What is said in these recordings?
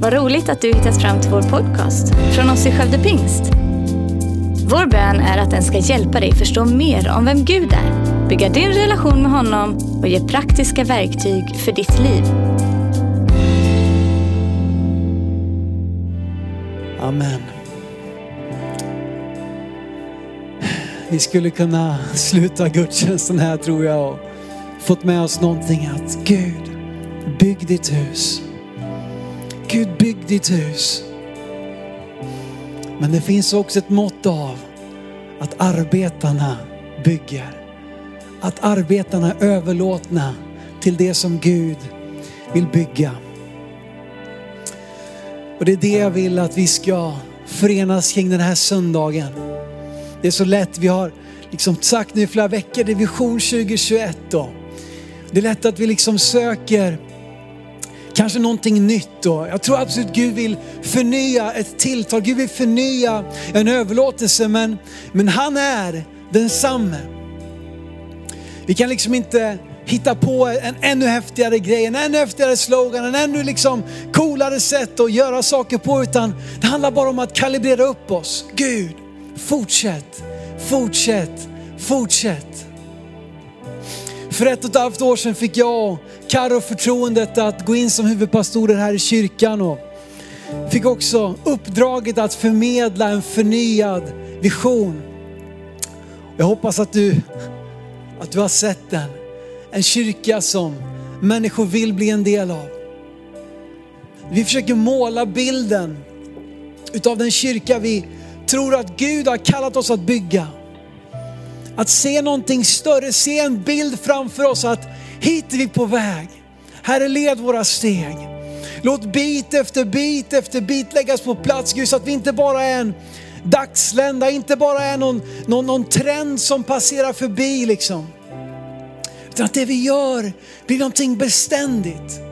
Vad roligt att du hittat fram till vår podcast från oss i Skövde Pingst. Vår bön är att den ska hjälpa dig förstå mer om vem Gud är, bygga din relation med honom och ge praktiska verktyg för ditt liv. Amen. Vi skulle kunna sluta gudstjänsten här tror jag och fått med oss någonting att Gud, bygg ditt hus. Gud, bygg ditt hus. Men det finns också ett mått av att arbetarna bygger. Att arbetarna är överlåtna till det som Gud vill bygga. Och det är det jag vill att vi ska förenas kring den här söndagen. Det är så lätt, vi har liksom sagt nu i flera veckor, det är vision 2021 då. Det är lätt att vi liksom söker kanske någonting nytt då. Jag tror absolut Gud vill förnya ett tilltal, Gud vill förnya en överlåtelse men, men han är densamme. Vi kan liksom inte hitta på en ännu häftigare grej, en ännu häftigare slogan, en ännu liksom coolare sätt att göra saker på utan det handlar bara om att kalibrera upp oss. Gud, fortsätt, fortsätt, fortsätt. För ett och ett halvt år sedan fick jag och Karo förtroendet att gå in som huvudpastorer här i kyrkan och fick också uppdraget att förmedla en förnyad vision. Jag hoppas att du, att du har sett den. En kyrka som människor vill bli en del av. Vi försöker måla bilden utav den kyrka vi tror att Gud har kallat oss att bygga. Att se någonting större, se en bild framför oss att hit är vi på väg. Herre led våra steg. Låt bit efter bit efter bit läggas på plats Gud så att vi inte bara är en dagslända, inte bara är någon, någon, någon trend som passerar förbi liksom. Utan att det vi gör blir någonting beständigt.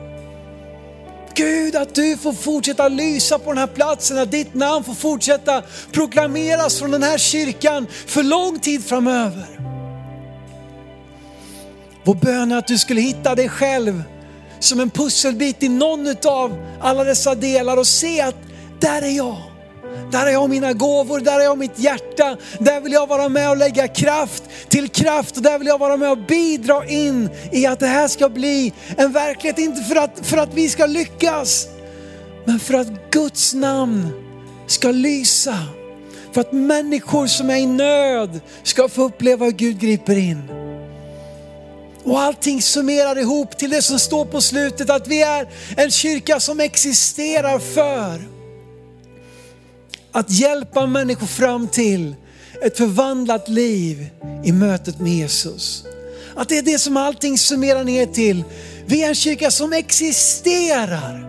Gud att du får fortsätta lysa på den här platsen, att ditt namn får fortsätta proklameras från den här kyrkan för lång tid framöver. Vår bön är att du skulle hitta dig själv som en pusselbit i någon av alla dessa delar och se att där är jag. Där har jag mina gåvor, där har jag mitt hjärta. Där vill jag vara med och lägga kraft till kraft och där vill jag vara med och bidra in i att det här ska bli en verklighet. Inte för att, för att vi ska lyckas, men för att Guds namn ska lysa. För att människor som är i nöd ska få uppleva hur Gud griper in. Och allting summerar ihop till det som står på slutet, att vi är en kyrka som existerar för att hjälpa människor fram till ett förvandlat liv i mötet med Jesus. Att det är det som allting summerar ner till. Vi är en kyrka som existerar.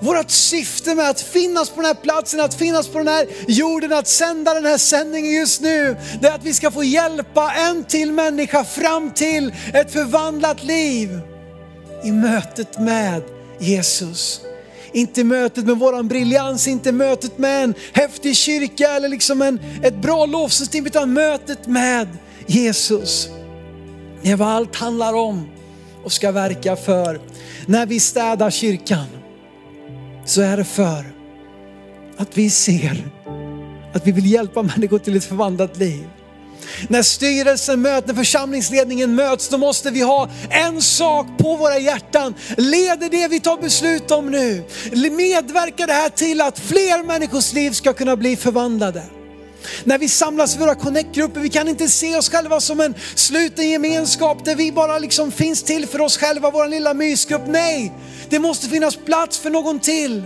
Vårt syfte med att finnas på den här platsen, att finnas på den här jorden, att sända den här sändningen just nu, det är att vi ska få hjälpa en till människa fram till ett förvandlat liv i mötet med Jesus. Inte mötet med våran briljans, inte mötet med en häftig kyrka eller liksom en, ett bra lovsystem, utan mötet med Jesus. Det är vad allt handlar om och ska verka för. När vi städar kyrkan så är det för att vi ser att vi vill hjälpa människor till ett förvandlat liv. När styrelsen möts, när församlingsledningen möts, då måste vi ha en sak på våra hjärtan. Leder det vi tar beslut om nu, medverkar det här till att fler människors liv ska kunna bli förvandlade? När vi samlas i våra connect-grupper, vi kan inte se oss själva som en sluten gemenskap där vi bara liksom finns till för oss själva, vår lilla mysgrupp. Nej, det måste finnas plats för någon till.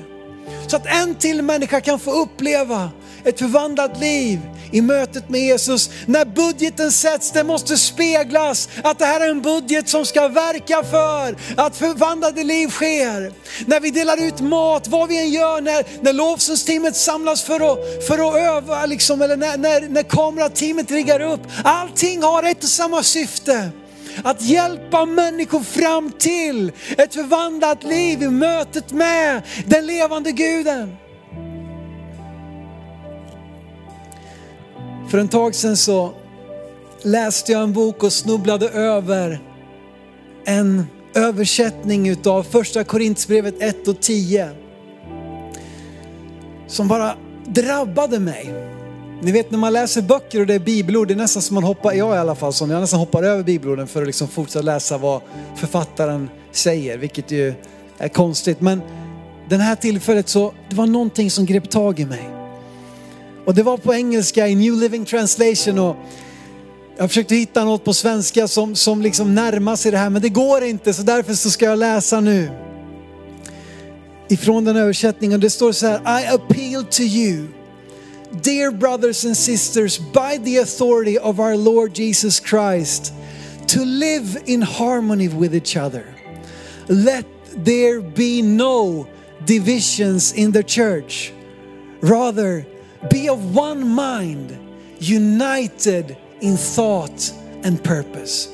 Så att en till människa kan få uppleva ett förvandlat liv i mötet med Jesus. När budgeten sätts, det måste speglas att det här är en budget som ska verka för att förvandlade liv sker. När vi delar ut mat, vad vi än gör, när, när lovsångsteamet samlas för att, för att öva, liksom, eller när, när, när kamerateamet riggar upp. Allting har ett och samma syfte. Att hjälpa människor fram till ett förvandlat liv i mötet med den levande guden. För en tag sedan så läste jag en bok och snubblade över en översättning utav första Korinthierbrevet 1 och 10. som bara drabbade mig. Ni vet när man läser böcker och det är bibelord, det är nästan som man hoppar, jag i alla fall, som jag nästan hoppar över bibelorden för att liksom fortsätta läsa vad författaren säger, vilket ju är konstigt. Men det här tillfället så, det var någonting som grep tag i mig. Och det var på engelska i New Living Translation och jag försökte hitta något på svenska som, som liksom närmar sig det här, men det går inte, så därför så ska jag läsa nu. Ifrån den översättningen, det står så här, I appeal to you, dear brothers and sisters, by the authority of our Lord Jesus Christ, to live in harmony with each other. Let there be no divisions in the church. Rather, be of one mind, united in thought and purpose.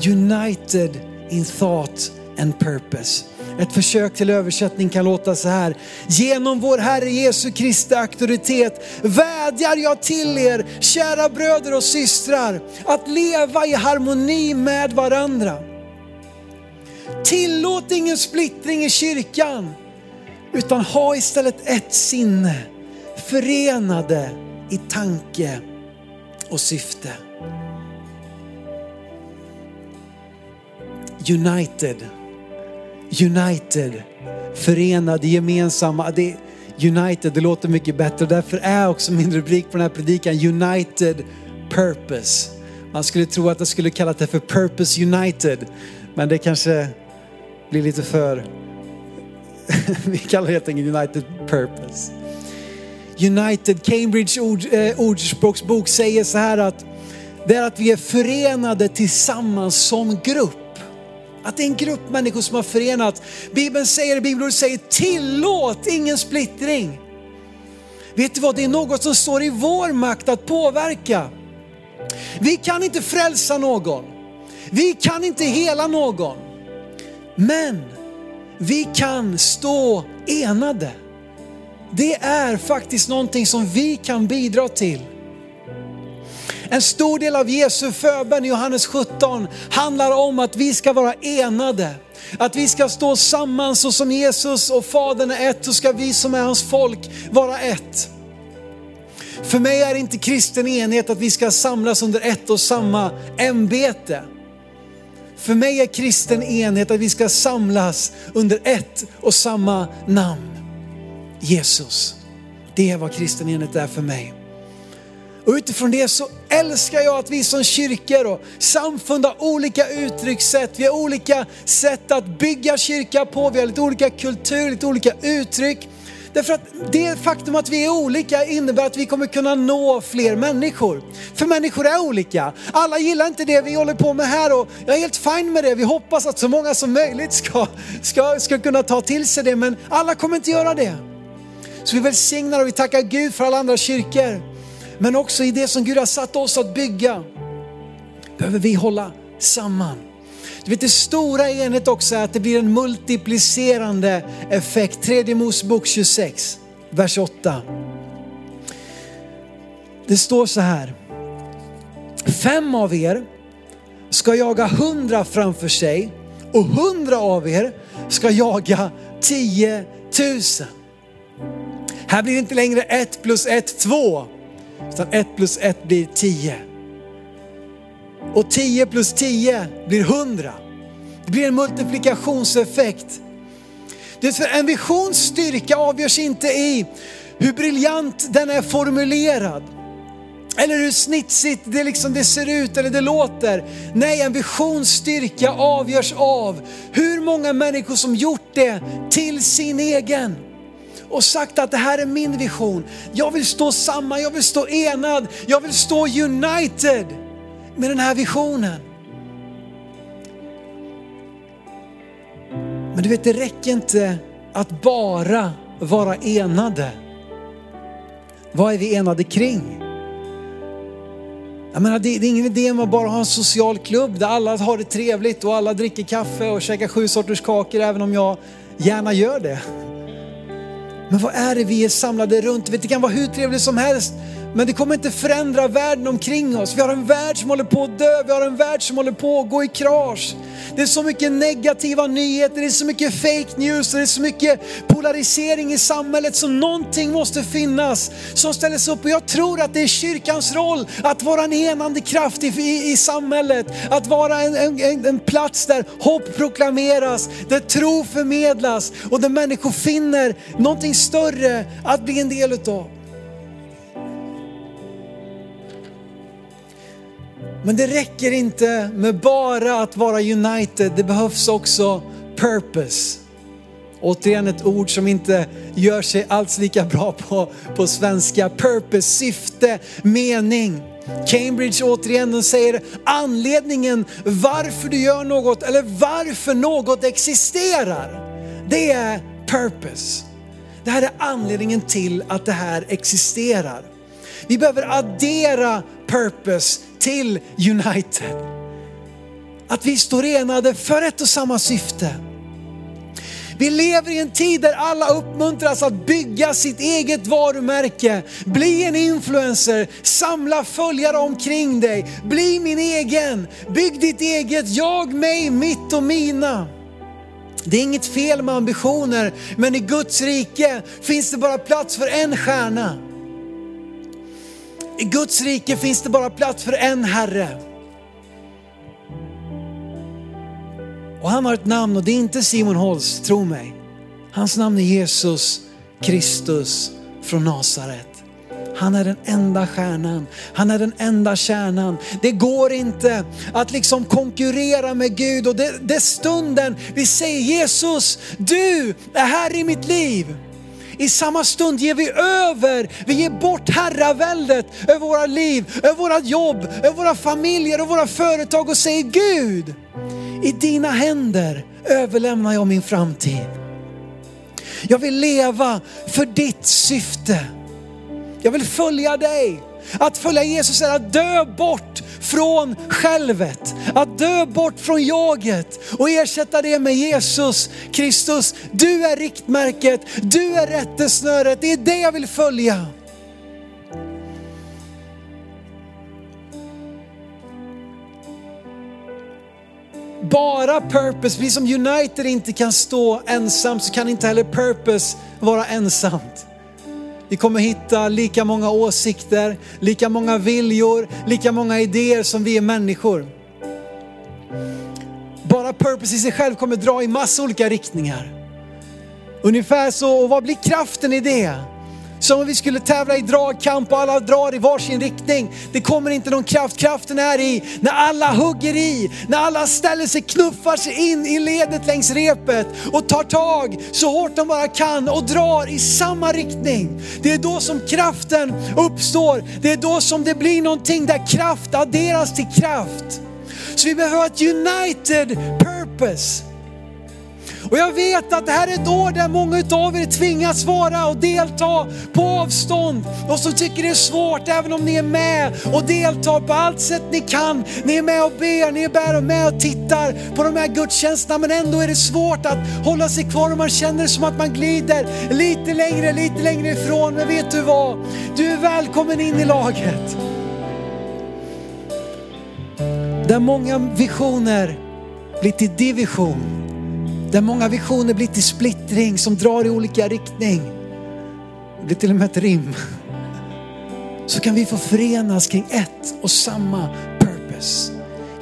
United in thought and purpose. Ett försök till översättning kan låta så här. Genom vår Herre Jesu Kristi auktoritet vädjar jag till er, kära bröder och systrar, att leva i harmoni med varandra. Tillåt ingen splittring i kyrkan, utan ha istället ett sinne, förenade i tanke och syfte. United, united, förenade, gemensamma. Det, united, det låter mycket bättre. Därför är också min rubrik på den här predikan United Purpose. Man skulle tro att jag skulle kalla det för Purpose United, men det kanske blir lite för... Vi kallar det helt enkelt United Purpose. United, Cambridge ord, eh, ordspråksbok säger så här att det är att vi är förenade tillsammans som grupp. Att det är en grupp människor som har förenat. Bibeln säger, Bibelordet säger tillåt ingen splittring. Vet du vad, det är något som står i vår makt att påverka. Vi kan inte frälsa någon. Vi kan inte hela någon. Men vi kan stå enade. Det är faktiskt någonting som vi kan bidra till. En stor del av Jesu förbön i Johannes 17 handlar om att vi ska vara enade. Att vi ska stå samman så som Jesus och Fadern är ett, så ska vi som är hans folk vara ett. För mig är inte kristen enhet att vi ska samlas under ett och samma ämbete. För mig är kristen enhet att vi ska samlas under ett och samma namn. Jesus. Det är vad kristen enhet är för mig. Och utifrån det så älskar jag att vi som kyrkor och samfund har olika uttryckssätt. Vi har olika sätt att bygga kyrka på, vi har lite olika kultur, lite olika uttryck. Därför att det faktum att vi är olika innebär att vi kommer kunna nå fler människor. För människor är olika. Alla gillar inte det vi håller på med här och jag är helt fine med det. Vi hoppas att så många som möjligt ska, ska, ska kunna ta till sig det, men alla kommer inte göra det. Så vi välsignar och vi tackar Gud för alla andra kyrkor. Men också i det som Gud har satt oss att bygga behöver vi hålla samman. Du vet det stora i enhet också är att det blir en multiplicerande effekt. Tredje Mosebok 26, vers 8. Det står så här. Fem av er ska jaga hundra framför sig och hundra av er ska jaga tiotusen. Här blir det inte längre ett plus ett två, utan ett plus ett blir tio. Och tio plus tio blir hundra. Det blir en multiplikationseffekt. Det för en visions styrka avgörs inte i hur briljant den är formulerad. Eller hur snitsigt det, liksom det ser ut eller det låter. Nej, en visions styrka avgörs av hur många människor som gjort det till sin egen och sagt att det här är min vision. Jag vill stå samman, jag vill stå enad, jag vill stå united med den här visionen. Men du vet, det räcker inte att bara vara enade. Vad är vi enade kring? Jag menar, det, det är ingen idé med att bara ha en social klubb där alla har det trevligt och alla dricker kaffe och käkar sju sorters kakor, även om jag gärna gör det. Men vad är det vi är samlade runt? Det kan vara hur trevligt som helst, men det kommer inte förändra världen omkring oss. Vi har en värld som håller på att dö, vi har en värld som håller på att gå i krasch. Det är så mycket negativa nyheter, det är så mycket fake news, det är så mycket polarisering i samhället så någonting måste finnas som ställs upp. Och jag tror att det är kyrkans roll att vara en enande kraft i, i, i samhället. Att vara en, en, en plats där hopp proklameras, där tro förmedlas och där människor finner någonting större att bli en del utav. Men det räcker inte med bara att vara united, det behövs också purpose. Återigen ett ord som inte gör sig alls lika bra på, på svenska. Purpose, syfte, mening. Cambridge återigen, de säger anledningen varför du gör något eller varför något existerar. Det är purpose. Det här är anledningen till att det här existerar. Vi behöver addera purpose till United. Att vi står enade för ett och samma syfte. Vi lever i en tid där alla uppmuntras att bygga sitt eget varumärke, bli en influencer, samla följare omkring dig, bli min egen, bygg ditt eget, jag, mig, mitt och mina. Det är inget fel med ambitioner, men i Guds rike finns det bara plats för en stjärna. I Guds rike finns det bara plats för en Herre. Och han har ett namn och det är inte Simon Holst, tro mig. Hans namn är Jesus Kristus från Nasaret. Han är den enda stjärnan, han är den enda kärnan. Det går inte att liksom konkurrera med Gud och det, det stunden vi säger Jesus, du är här i mitt liv. I samma stund ger vi över, vi ger bort herraväldet över våra liv, över våra jobb, över våra familjer och våra företag och säger Gud, i dina händer överlämnar jag min framtid. Jag vill leva för ditt syfte. Jag vill följa dig. Att följa Jesus är att dö bort från självet, att dö bort från jaget och ersätta det med Jesus Kristus. Du är riktmärket, du är rättesnöret, det är det jag vill följa. Bara purpose, vi som United inte kan stå ensamt så kan inte heller purpose vara ensamt. Vi kommer hitta lika många åsikter, lika många viljor, lika många idéer som vi är människor. Bara purpose i sig själv kommer dra i massa olika riktningar. Ungefär så, och vad blir kraften i det? Som om vi skulle tävla i dragkamp och alla drar i varsin riktning. Det kommer inte någon kraft. Kraften är i när alla hugger i, när alla ställer sig, knuffar sig in i ledet längs repet och tar tag så hårt de bara kan och drar i samma riktning. Det är då som kraften uppstår. Det är då som det blir någonting där kraft adderas till kraft. Så vi behöver ett united purpose. Och jag vet att det här är ett år där många av er tvingas vara och delta på avstånd och som tycker det är svårt även om ni är med och deltar på allt sätt ni kan. Ni är med och ber, ni är med och tittar på de här gudstjänsterna men ändå är det svårt att hålla sig kvar och man känner det som att man glider lite längre, lite längre ifrån. Men vet du vad? Du är välkommen in i laget. Där många visioner blir till division där många visioner blir till splittring som drar i olika riktning. Det blir till och med ett rim. Så kan vi få förenas kring ett och samma purpose.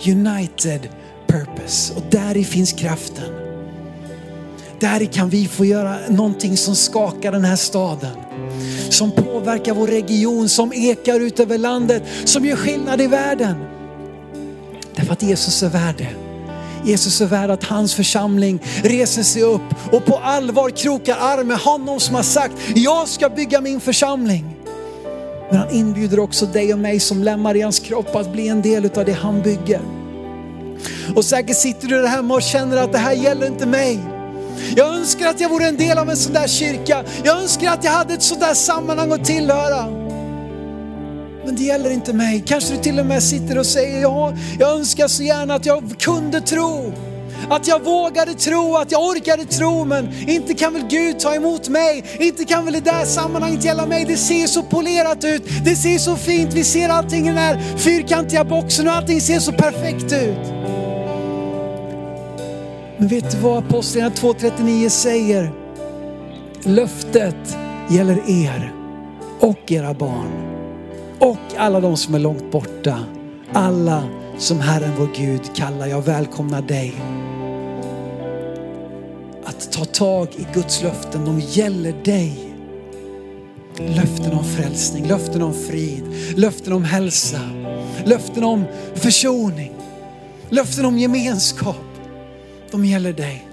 United purpose. Och där i finns kraften. Där kan vi få göra någonting som skakar den här staden. Som påverkar vår region, som ekar ut över landet, som gör skillnad i världen. Därför att Jesus är värd det. Jesus är värd att hans församling reser sig upp och på allvar krokar arm med honom som har sagt, jag ska bygga min församling. Men han inbjuder också dig och mig som lämmar i hans kropp att bli en del av det han bygger. Och säkert sitter du där hemma och känner att det här gäller inte mig. Jag önskar att jag vore en del av en sån där kyrka. Jag önskar att jag hade ett sånt där sammanhang att tillhöra men det gäller inte mig. Kanske du till och med sitter och säger, ja, jag önskar så gärna att jag kunde tro. Att jag vågade tro, att jag orkade tro, men inte kan väl Gud ta emot mig? Inte kan väl det där sammanhanget gälla mig? Det ser så polerat ut, det ser så fint, vi ser allting i den här fyrkantiga boxen och allting ser så perfekt ut. Men vet du vad Apostlagärningarna 2.39 säger? Löftet gäller er och era barn och alla de som är långt borta. Alla som Herren vår Gud kallar. Jag välkomnar dig att ta tag i Guds löften. De gäller dig. Löften om frälsning, löften om frid, löften om hälsa, löften om försoning, löften om gemenskap. De gäller dig.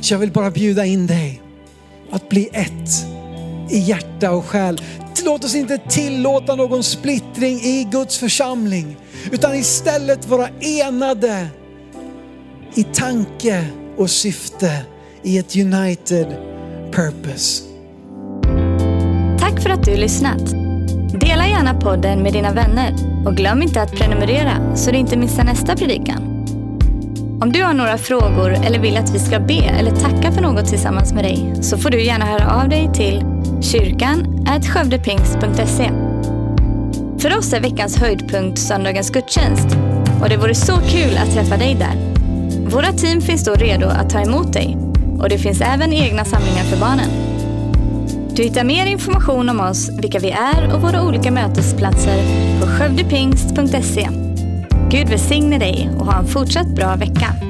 Så jag vill bara bjuda in dig att bli ett i hjärta och själ. Låt oss inte tillåta någon splittring i Guds församling, utan istället vara enade i tanke och syfte i ett united purpose. Tack för att du lyssnat. Dela gärna podden med dina vänner och glöm inte att prenumerera så du inte missar nästa predikan. Om du har några frågor eller vill att vi ska be eller tacka för något tillsammans med dig så får du gärna höra av dig till kyrkan skövdepingst.se. För oss är veckans höjdpunkt söndagens gudstjänst och det vore så kul att träffa dig där. Våra team finns då redo att ta emot dig och det finns även egna samlingar för barnen. Du hittar mer information om oss, vilka vi är och våra olika mötesplatser på skövdepingst.se. Gud välsigne dig och ha en fortsatt bra vecka.